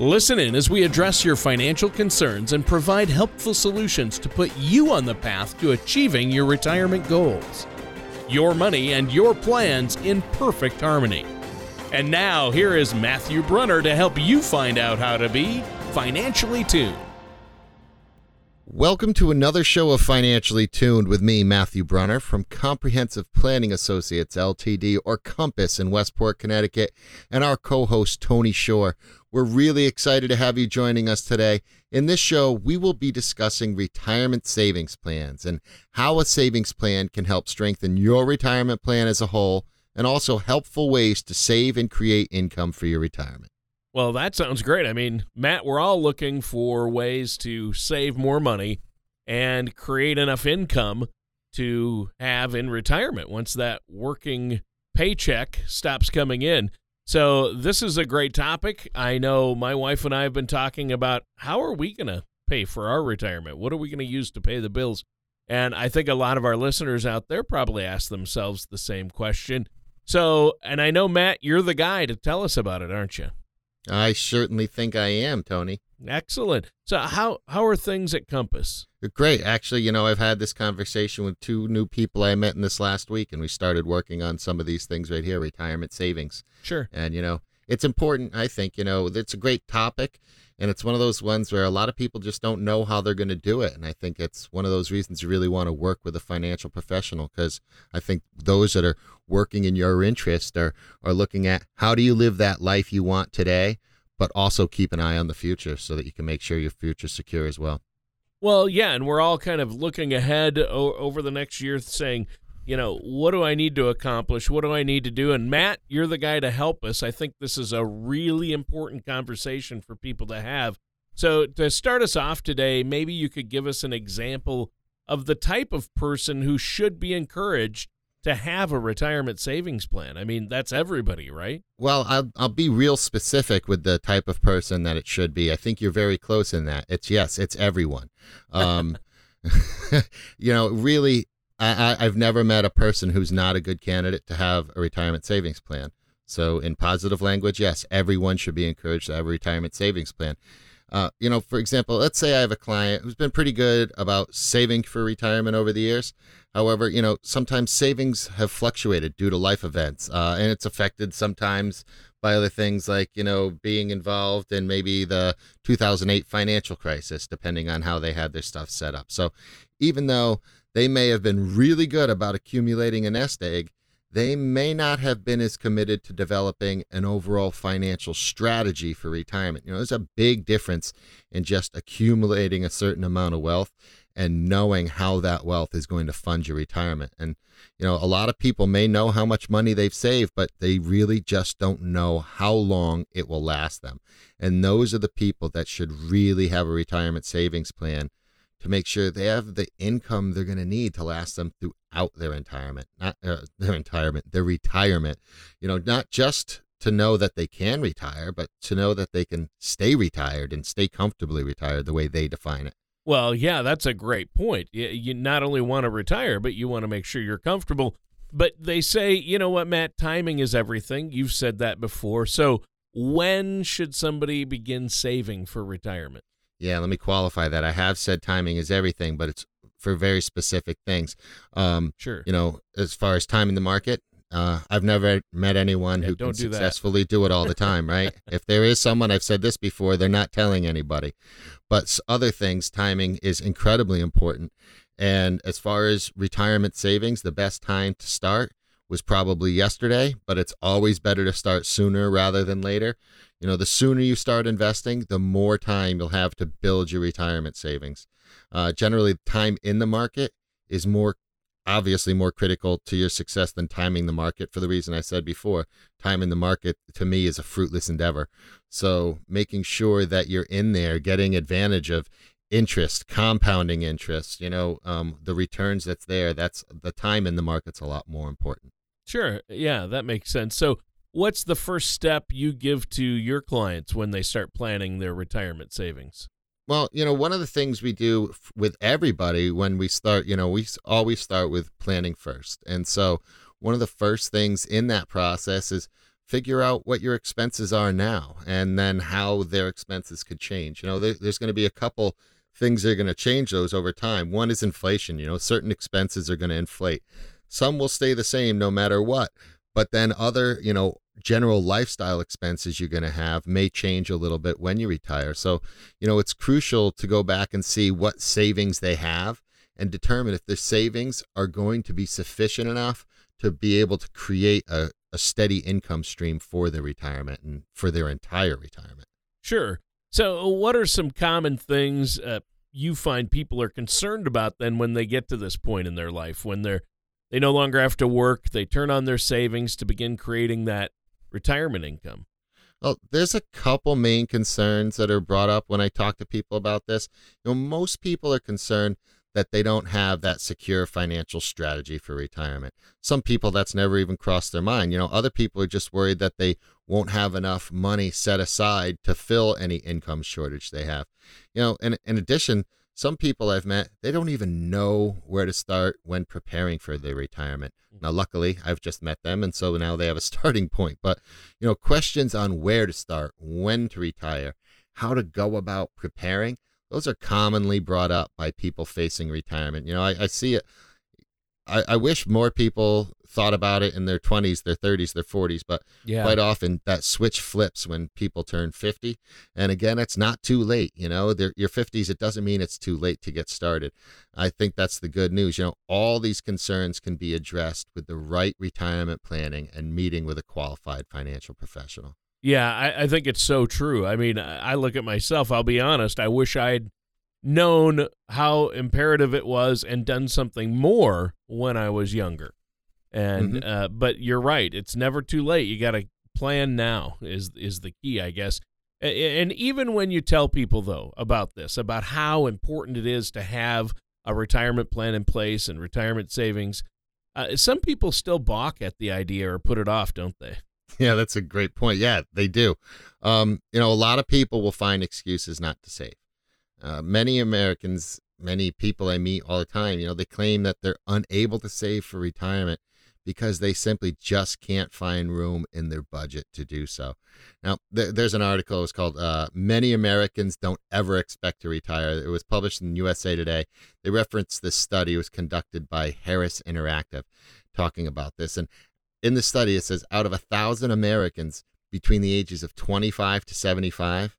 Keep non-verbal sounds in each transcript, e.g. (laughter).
Listen in as we address your financial concerns and provide helpful solutions to put you on the path to achieving your retirement goals. Your money and your plans in perfect harmony. And now, here is Matthew Brunner to help you find out how to be financially tuned. Welcome to another show of Financially Tuned with me, Matthew Brunner from Comprehensive Planning Associates LTD or Compass in Westport, Connecticut, and our co host, Tony Shore. We're really excited to have you joining us today. In this show, we will be discussing retirement savings plans and how a savings plan can help strengthen your retirement plan as a whole, and also helpful ways to save and create income for your retirement. Well, that sounds great. I mean, Matt, we're all looking for ways to save more money and create enough income to have in retirement once that working paycheck stops coming in. So, this is a great topic. I know my wife and I have been talking about how are we going to pay for our retirement? What are we going to use to pay the bills? And I think a lot of our listeners out there probably ask themselves the same question. So, and I know, Matt, you're the guy to tell us about it, aren't you? I certainly think I am, Tony. Excellent. So how how are things at Compass? Great. Actually, you know, I've had this conversation with two new people I met in this last week and we started working on some of these things right here, retirement savings. Sure. And you know, it's important, I think, you know, it's a great topic and it's one of those ones where a lot of people just don't know how they're going to do it and i think it's one of those reasons you really want to work with a financial professional because i think those that are working in your interest are are looking at how do you live that life you want today but also keep an eye on the future so that you can make sure your future's secure as well. Well yeah and we're all kind of looking ahead o- over the next year saying you know, what do I need to accomplish? What do I need to do? And Matt, you're the guy to help us. I think this is a really important conversation for people to have. So, to start us off today, maybe you could give us an example of the type of person who should be encouraged to have a retirement savings plan. I mean, that's everybody, right? Well, I'll, I'll be real specific with the type of person that it should be. I think you're very close in that. It's yes, it's everyone. Um, (laughs) you know, really, I, I've never met a person who's not a good candidate to have a retirement savings plan. So, in positive language, yes, everyone should be encouraged to have a retirement savings plan. Uh, you know, for example, let's say I have a client who's been pretty good about saving for retirement over the years. However, you know, sometimes savings have fluctuated due to life events, uh, and it's affected sometimes by other things like, you know, being involved in maybe the 2008 financial crisis, depending on how they had their stuff set up. So, even though they may have been really good about accumulating a nest egg. They may not have been as committed to developing an overall financial strategy for retirement. You know, there's a big difference in just accumulating a certain amount of wealth and knowing how that wealth is going to fund your retirement. And, you know, a lot of people may know how much money they've saved, but they really just don't know how long it will last them. And those are the people that should really have a retirement savings plan to make sure they have the income they're going to need to last them throughout their retirement, not uh, their retirement, their retirement. You know, not just to know that they can retire, but to know that they can stay retired and stay comfortably retired the way they define it. Well, yeah, that's a great point. You, you not only want to retire, but you want to make sure you're comfortable. But they say, you know what, Matt, timing is everything. You've said that before. So, when should somebody begin saving for retirement? Yeah, let me qualify that. I have said timing is everything, but it's for very specific things. Um, sure. You know, as far as timing the market, uh, I've never met anyone yeah, who can do successfully that. do it all the time, right? (laughs) if there is someone, I've said this before, they're not telling anybody. But other things, timing is incredibly important. And as far as retirement savings, the best time to start was probably yesterday, but it's always better to start sooner rather than later. You know, the sooner you start investing, the more time you'll have to build your retirement savings. Uh, generally, time in the market is more obviously more critical to your success than timing the market for the reason I said before. Time in the market to me is a fruitless endeavor. So making sure that you're in there getting advantage of interest, compounding interest, you know, um, the returns that's there, that's the time in the market's a lot more important. Sure. Yeah, that makes sense. So, what's the first step you give to your clients when they start planning their retirement savings? Well, you know, one of the things we do f- with everybody when we start, you know, we always start with planning first. And so, one of the first things in that process is figure out what your expenses are now and then how their expenses could change. You know, there, there's going to be a couple things that are going to change those over time. One is inflation, you know, certain expenses are going to inflate. Some will stay the same no matter what. But then other, you know, general lifestyle expenses you're going to have may change a little bit when you retire. So, you know, it's crucial to go back and see what savings they have and determine if their savings are going to be sufficient enough to be able to create a, a steady income stream for their retirement and for their entire retirement. Sure. So, what are some common things uh, you find people are concerned about then when they get to this point in their life when they're they no longer have to work, they turn on their savings to begin creating that retirement income? Well, there's a couple main concerns that are brought up when I talk to people about this. You know, most people are concerned that they don't have that secure financial strategy for retirement. Some people that's never even crossed their mind. You know, other people are just worried that they won't have enough money set aside to fill any income shortage they have. You know, and in addition, some people I've met, they don't even know where to start when preparing for their retirement. Mm. Now, luckily, I've just met them, and so now they have a (laughs) starting point. But, you know, questions on where to start, when to retire, how to go about preparing, those are commonly brought up by people facing retirement. You know, I, I see it. I, I wish more people thought about it in their 20s, their 30s, their 40s, but Yeah. quite often that switch flips when people turn 50. And again, it's not too late. You know, They're, your 50s, it doesn't mean it's too late to get started. I think that's the good news. You know, all these concerns can be addressed with the right retirement planning and meeting with a qualified financial professional. Yeah, I, I think it's so true. I mean, I I look at myself, I'll be honest, I wish I'd known how imperative it was and done something more when I was younger. And Mhm. uh, but you're right, it's never too late. You got to plan now is is the key, I guess. And even when you tell people though about this, about how important it is to have a retirement plan in place and retirement savings, uh, some people still balk at the idea or put it off, don't they? Yeah, that's a great point. Yeah, they do. Um, you know, a lot of people will find excuses not to save. Uh, many Americans, many people I meet all the time, you know, they claim that they're unable to save for retirement because they simply just can't find room in their budget to do so. Now, th- there's an article. It's called uh, "Many Americans Don't Ever Expect to Retire." It was published in USA Today. They reference this study. It was conducted by Harris Interactive, talking about this. And in the study, it says out of a thousand Americans between the ages of 25 to 75,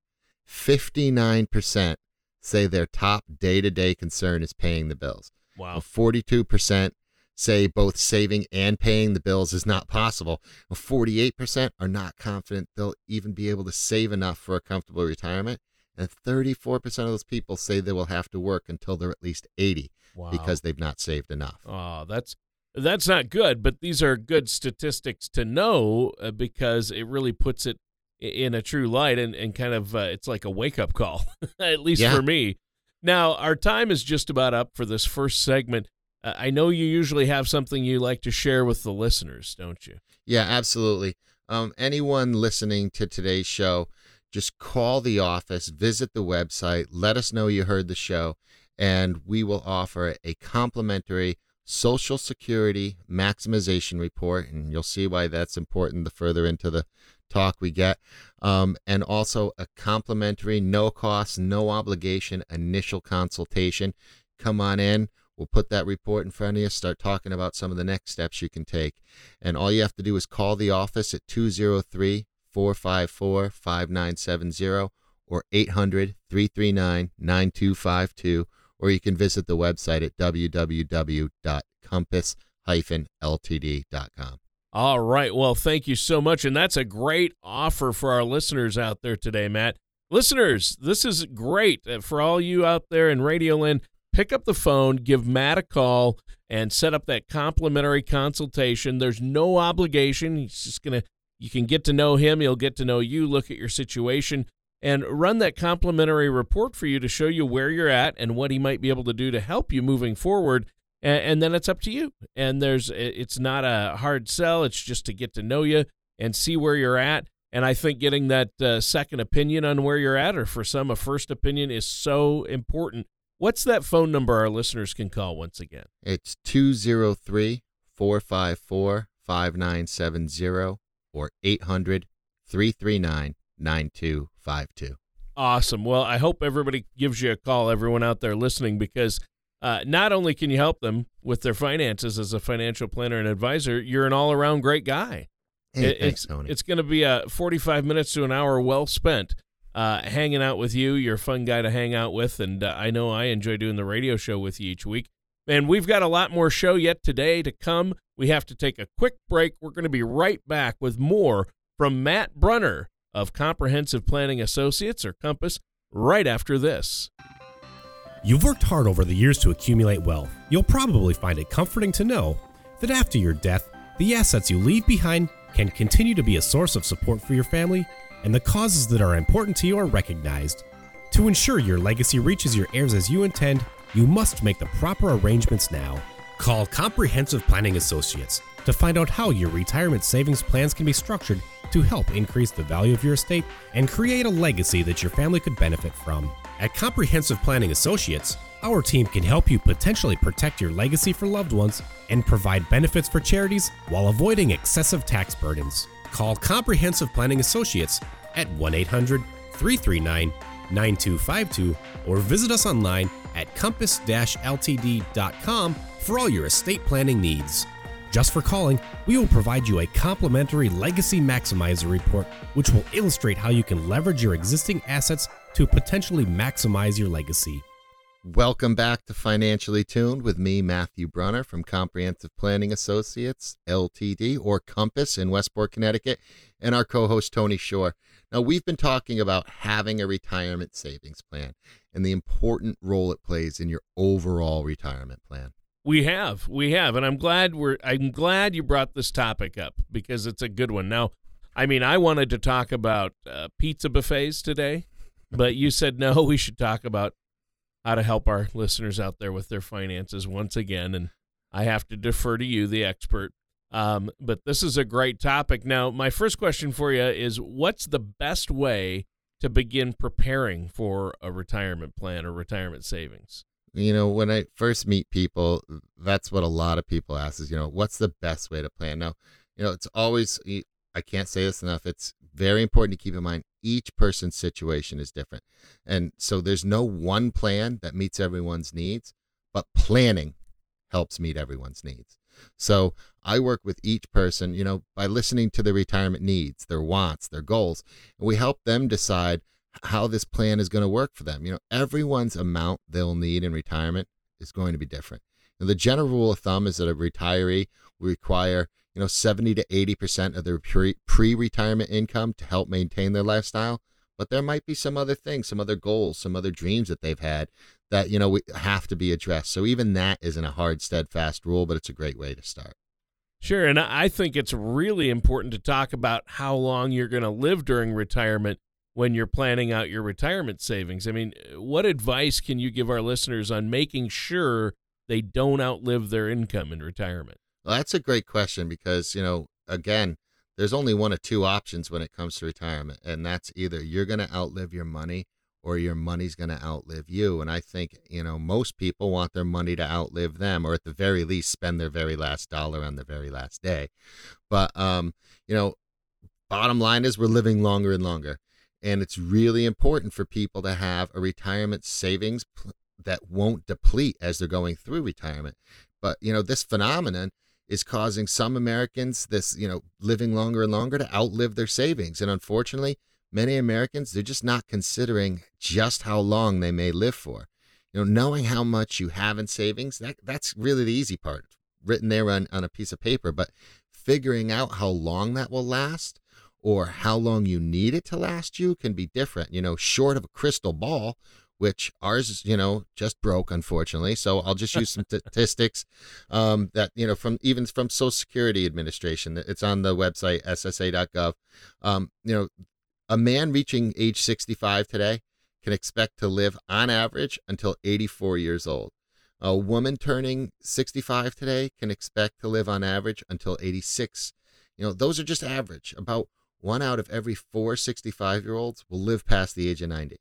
59% say their top day to day concern is paying the bills. Wow. 42% say both saving and paying the bills is not possible. 48% are not confident they'll even be able to save enough for a comfortable retirement. And 34% of those people say they will have to work until they're at least 80 Wow. because they've not saved enough. Oh, that's that's not good, but these are good statistics to know uh, because it really puts it in a true light and, and kind of uh, it's like a wake up call, (laughs) at least Yeah. for me. Now, our time is just about up for this first segment. Uh, I know you usually have something you like to share with the listeners, don't you? Yeah, absolutely. Um, anyone listening to today's show, just call the office, visit the website, let us know you heard the show, and we will offer a complimentary Social Security maximization report. And you'll see why that's important the further into the talk we get. Um, and also a complimentary, no cost, no obligation initial consultation. Come on in. We'll put that report in front of you, start talking about some of the next steps you can take. And all you have to do is call the office at 203 454 5970 or 800 339 9252. Or you can visit the website at www.compass-ltd.com. All right. Well, thank you so much. And that's a great offer for our listeners out there today, Matt. Listeners, this is great Uh, for all you out there in radio Radioland. Pick up the phone, give Matt a call, and set up that complimentary consultation. There's no obligation. He's just going to, you can get to know him. He'll get to know you, look at your situation. and run that complimentary report for you to show you where you're at and what he might be able to do to help you moving forward. And, and then it's up to you. And there's it's not a hard sell. It's just to get to know you and see where you're at. And I think getting that uh, second opinion on where you're at, or for some, a first opinion, is so important. What's that phone number our listeners can call once again? It's 203 454 5970 or 800 339 9252. Awesome. Well, I hope everybody gives you a call, everyone out there listening, because uh, not only can you help them with their finances as a financial planner and advisor, you're an all around great guy. Hey, It- thanks, it's Tony. it's going to be a 45 minutes to an hour well spent uh, hanging out with you. You're a fun guy to hang out with, and uh, I know I enjoy doing the radio show with you each week. And we've got a lot more show yet today to come. We have to take a quick break. We're going to be right back with more from Matt Brunner of Comprehensive Planning Associates, or Compass, right after this. You've worked hard over the years to accumulate wealth. You'll probably find it comforting to know that after your death, the assets you leave behind can continue to be a source of support for your family, and the causes that are important to you are recognized. To ensure your legacy reaches your heirs as you intend, you must make the proper arrangements now. Call Comprehensive Planning Associates to find out how your retirement savings plans can be structured to help increase the value of your estate and create a legacy that your family could benefit from. At Comprehensive Planning Associates, our team can help you potentially protect your legacy for loved ones and provide benefits for charities while avoiding excessive tax burdens. Call Comprehensive Planning Associates at 1 800 339 9252 or visit us online at compass ltd.com for all your estate planning needs. Just for calling, we will provide you a complimentary Legacy Maximizer report, which will illustrate how you can leverage your existing assets to potentially maximize your legacy. Welcome back to Financially Tuned with me, Matthew Brunner from Comprehensive Planning Associates, LTD, or Compass in Westport, Connecticut, and our co host, Tony Shore. Now, we've been talking about having a retirement savings plan and the important role it plays in your overall retirement plan. We have, we have, and I'm glad we're. I'm glad you brought this topic up because it's a good one. Now, I mean, I wanted to talk about uh, pizza buffets today, but you said no. We should talk about how to help our listeners out there with their finances once again, and I have to defer to you, the expert. Um, but this is a great topic. Now, my first question for you is: What's the best way to begin preparing for a retirement plan or retirement savings? You know, when I first meet people, that's what a lot of people ask is, you know, what's the best way to plan? Now, you know, it's always, I can't say this enough. It's very important to keep in mind each person's situation is different. And so there's no one plan that meets everyone's needs, but planning helps meet everyone's needs. So I work with each person, you know, by listening to their retirement needs, their wants, their goals, and we help them decide how this plan is going to work for them. You know, everyone's amount they'll need in retirement is going to be different. The general rule of thumb is that a retiree will require, you know, 70 to 80% of their pre retirement income to help maintain their lifestyle. But there might be some other things, some other goals, some other dreams that they've had that, you know, have to be addressed. So even that isn't a hard, steadfast rule, but it's a great way to start. Sure. And I think it's really important to talk about how long you're going to live during retirement when you're planning out your retirement savings. I mean, what advice can you give our listeners on making sure they don't outlive their income in retirement? Well, that's a great question because, you know, again, there's only one of two options when it comes to retirement, and that's either you're going to outlive your money or your money's going to outlive you. And I think, you know, most people want their money to outlive them or at the very least spend their very last dollar on their very last day. But, um, you know, bottom line is we're living longer and longer. And it's really important for people to have a retirement savings pl- that won't deplete as they're going through retirement. But, you know, this phenomenon is causing some Americans this, you know, living longer and longer to outlive their savings. And unfortunately, many Americans, they're just not considering just how long they may live for. You know, knowing how much you have in savings, that that's really the easy part, written there on, on a piece of paper. But figuring out how long that will last or how long you need it to last you can be different. You know, short of a crystal ball, which ours, you know, just broke, unfortunately. So I'll just use some (laughs) statistics um, that, you know, from even from Social Security Administration. It's on the website, ssa.gov. Um, you know, a man reaching age 65 today can expect to live on average until 84 years old. A woman turning 65 today can expect to live on average until 86. You know, those are just average. About one out of every four 65 year olds will live past the age of 90,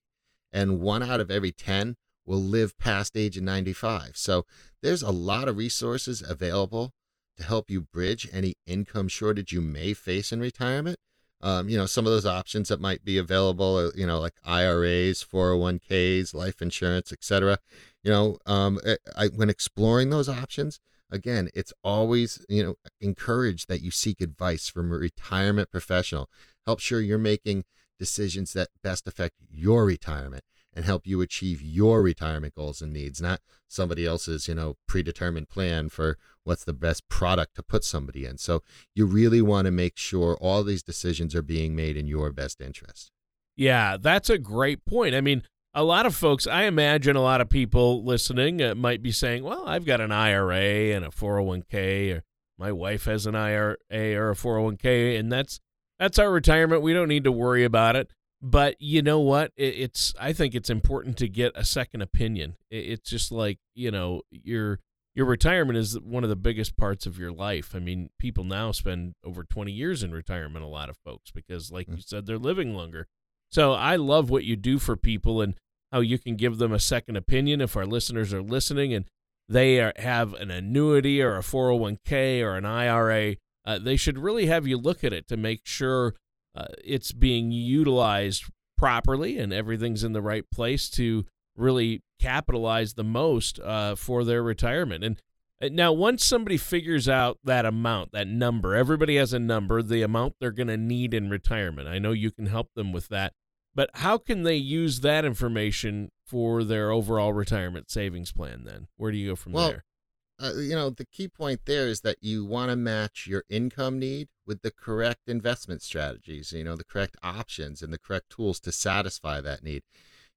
and one out of every 10 will live past age of 95. So there's a lot of resources available to help you bridge any income shortage you may face in retirement. Um, you know, some of those options that might be available, are, you know, like IRAs, 401ks, life insurance, etc. You know, um, eh, I, when exploring those options, again, it's always, you know, encouraged that you seek advice from a retirement professional. Help sure you're making decisions that best affect your retirement and help you achieve your retirement goals and needs, not somebody else's, you know, predetermined plan for what's the best product to put somebody in. So you really want to make sure all these decisions are being made in your best interest. Yeah, that's a great point. I mean, a lot of folks, I imagine a lot of people listening uh, might be saying, well, I've got an IRA and a 401k, or my wife has an IRA or a 401k, and that's that's our retirement. We don't need to worry about it. But you know what? it's I think it's important to get a second opinion. it's just like you know your your retirement is one of the biggest parts of your life. I mean, people now spend over 20 years in retirement. A lot of folks because, like mm. you said, they're living longer. So I love what you do for people and how you can give them a second opinion if our listeners are listening and they are, have an annuity or a 401k or an IRA. Uh, they should really have you look at it to make sure uh, it's being utilized properly and everything's in the right place to really capitalize the most uh, for their retirement. And uh, now, once somebody figures out that amount, that number, everybody has a number, the amount they're going to need in retirement. I know you can help them with that. But how can they use that information for their overall retirement savings plan then? Where do you go from well, there? Uh, you know, the key point there is that you want to match your income need with the correct investment strategies, you know, the correct options and the correct tools to satisfy that need.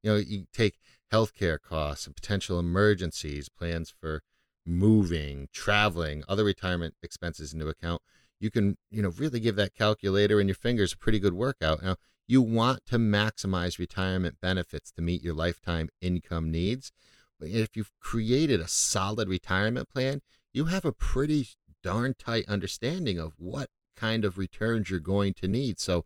You know, you take healthcare costs and potential emergencies, plans for moving, traveling, other retirement expenses into account. You can, you know, really give that calculator and your fingers a pretty good workout. Now, you want to maximize retirement benefits to meet your lifetime income needs if you've created a solid retirement plan, you have a pretty darn tight understanding of what kind of returns you're going to need. So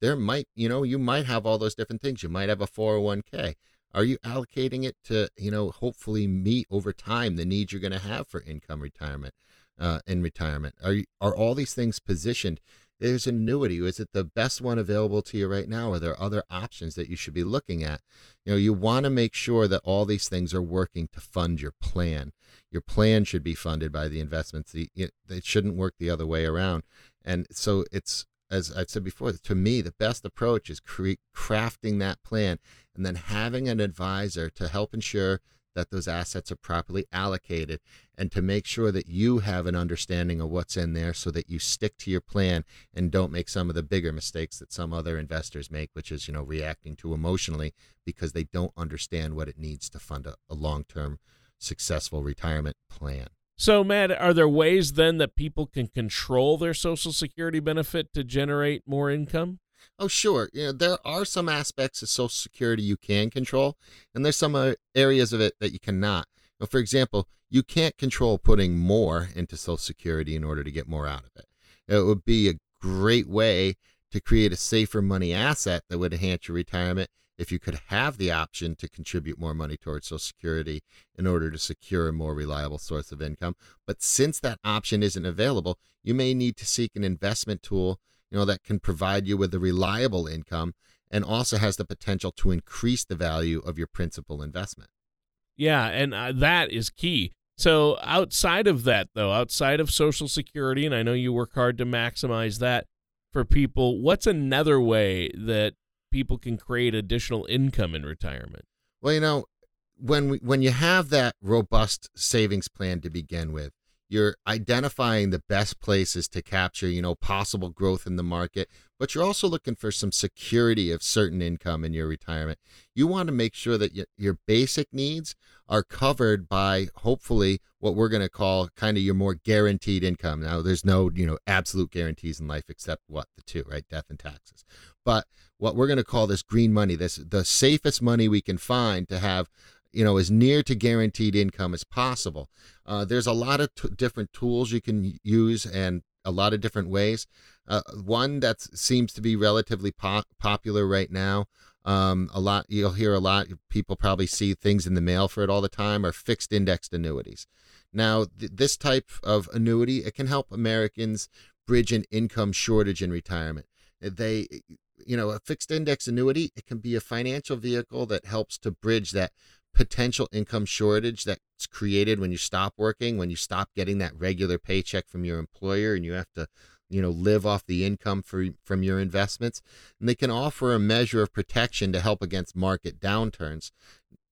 there might, you know, you might have all those different things. You might have a 401k. Are you allocating it to, you know, hopefully meet over time the needs you're going to have for income retirement uh, in retirement? Are you, are all these things positioned there's annuity. Is it the best one available to you right now? Are there other options that you should be looking at? You know, you want to make sure that all these things are working to fund your plan. Your plan should be funded by the investments. It shouldn't work the other way around. And so it's, as I've said before, to me, the best approach is cre- crafting that plan and then having an advisor to help ensure that those assets are properly allocated and to make sure that you have an understanding of what's in there so that you stick to your plan and don't make some of the bigger mistakes that some other investors make which is you know reacting too emotionally because they don't understand what it needs to fund a, a long-term successful retirement plan. So matt are there ways then that people can control their social security benefit to generate more income Oh, sure. You know, there are some aspects of Social Security you can control, and there's some uh, areas of it that you cannot. You know, for example, you can't control putting more into Social Security in order to get more out of it. It would be a great way to create a safer money asset that would enhance your retirement if you could have the option to contribute more money towards Social Security in order to secure a more reliable source of income. But since that option isn't available, you may need to seek an investment tool you know, that can provide you with a reliable income and also has the potential to increase the value of your principal investment. Yeah, and uh, that is key. So, outside of that, though, outside of Social Security, and I know you work hard to maximize that for people, what's another way that people can create additional income in retirement? Well, you know, when we, when you have that robust savings plan to begin with, you're identifying the best places to capture you know possible growth in the market but you're also looking for some security of certain income in your retirement. You want to make sure that your basic needs are covered by hopefully what we're going to call kind of your more guaranteed income. Now there's no you know absolute guarantees in life except what? The two right? Death and taxes. But what we're going to call this green money, this the safest money we can find to have you know as near to guaranteed income as possible. Uh, there's a lot of t- different tools you can use and a lot of different ways. Uh, one that seems to be relatively po- popular right now um, a lot you'll hear a lot people probably see things in the mail for it all the time are fixed indexed annuities. Now th- this type of annuity it can help americans bridge an income shortage in retirement. They you know a fixed index annuity it can be a financial vehicle that helps to bridge that potential income shortage that's created when you stop working, when you stop getting that regular paycheck from your employer and you have to, you know, live off the income for, from your investments. And they can offer a measure of protection to help against market downturns.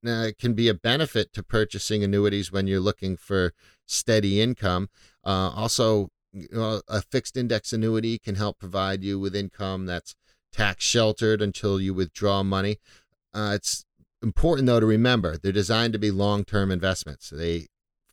Now, it can be a benefit to purchasing annuities when you're looking for steady income. Uh, also, you know, a fixed index annuity can help provide you with income that's tax sheltered until you withdraw money. Uh, it's important though to remember they're designed to be long-term investments. They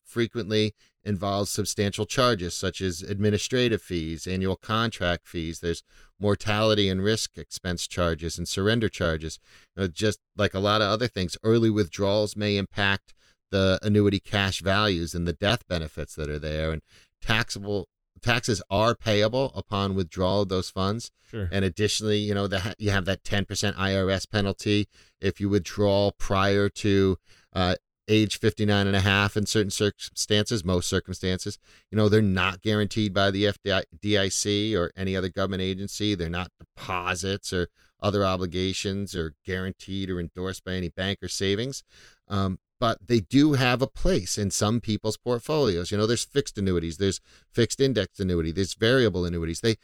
frequently involve substantial charges such as administrative fees, annual contract fees. There's mortality and risk expense charges and surrender charges. You know, just like a lot of other things, early withdrawals may impact the annuity cash values and the death benefits that are there and taxable taxes are payable upon withdrawal of those funds. Sure. And additionally, you know, the, you have that 10% IRS penalty if you withdraw prior to uh, age 59 and a half in certain circumstances, most circumstances. You know, they're not guaranteed by the FDIC or any other government agency. They're not deposits or other obligations or guaranteed or endorsed by any bank or savings. Um, but they do have a place in some people's portfolios. You know, there's fixed annuities, there's fixed index annuity, there's variable annuities. They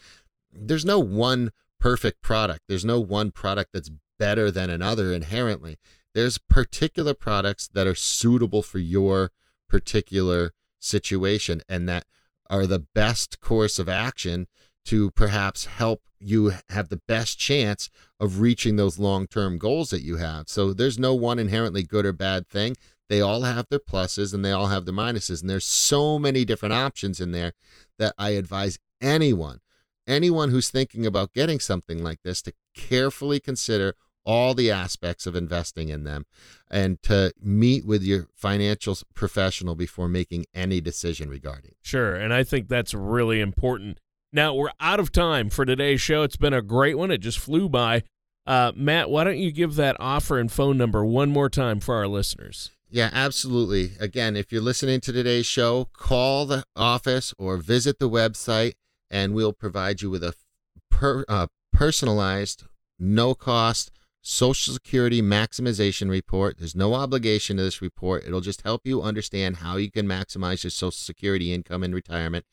there's no one perfect product. There's no one product that's better than another inherently. There's particular products that are suitable for your particular situation and that are the best course of action to perhaps help you have the best chance of reaching those long term goals that you have. So there's no one inherently good or bad thing. They all have their pluses and they all have their minuses. And there's so many different options in there that I advise anyone, anyone who's thinking about getting something like this to carefully consider all the aspects of investing in them and to meet with your financial professional before making any decision regarding. Sure, and I think that's really important now, we're out of time for today's show. It's been a great one. It just flew by. Uh, Matt, why don't you give that offer and phone number one more time for our listeners? Yeah, absolutely. Again, if you're listening to today's show, call the office or visit the website, and we'll provide you with a per, uh, personalized, no cost Social Security maximization report. There's no obligation to this report. It'll just help you understand how you can maximize your Social Security income in retirement.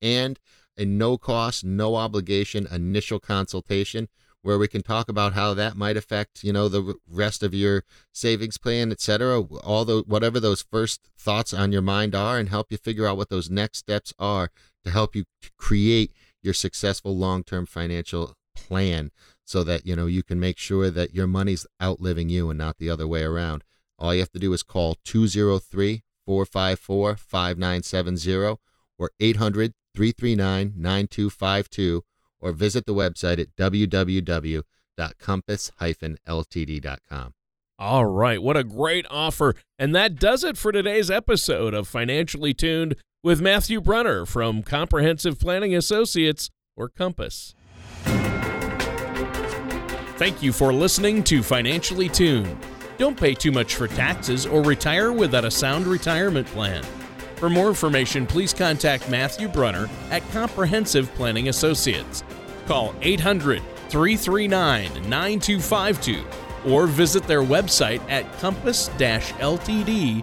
And a no cost, no obligation initial consultation where we can talk about how that might affect, you know, the rest of your savings plan, et cetera, all the whatever those first thoughts on your mind are and help you figure out what those next steps are to help you create your successful long-term financial plan so that, you know, you can make sure that your money's outliving you and not the other way around. All you have to do is call 203 454 5970 or 800 339 9252 or visit the website at www.compass-ltd.com. All right, what a great offer. And that does it for today's episode of Financially Tuned with Matthew Brunner from Comprehensive Planning Associates or Compass. Thank you for listening to Financially Tuned. Don't pay too much for taxes or retire without a sound retirement plan. For more information, please contact Matthew Brunner at Comprehensive Planning Associates. Call 800 339 9252 or visit their website at compass ltd.com.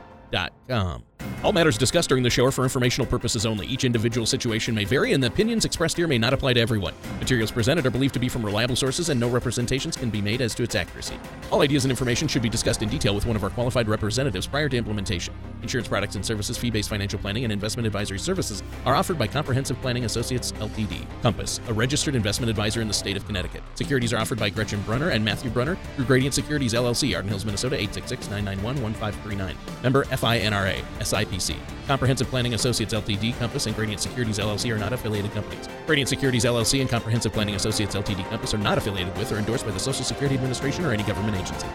All matters discussed during the show are for informational purposes only. Each individual situation may vary, and the opinions expressed here may not apply to everyone. Materials presented are believed to be from reliable sources, and no representations can be made as to its accuracy. All ideas and information should be discussed in detail with one of our qualified representatives prior to implementation. Insurance products and services, fee based financial planning, and investment advisory services are offered by Comprehensive Planning Associates LTD. Compass, a registered investment advisor in the state of Connecticut. Securities are offered by Gretchen Brunner and Matthew Brunner through Gradient Securities LLC, Arden Hills, Minnesota 866 991 1539. Member FINRA. SIPC Comprehensive Planning Associates Ltd, Compass, and Gradient Securities LLC are not affiliated companies. Gradient Securities LLC and Comprehensive Planning Associates Ltd, Compass are not affiliated with or endorsed by the Social Security Administration or any government agency.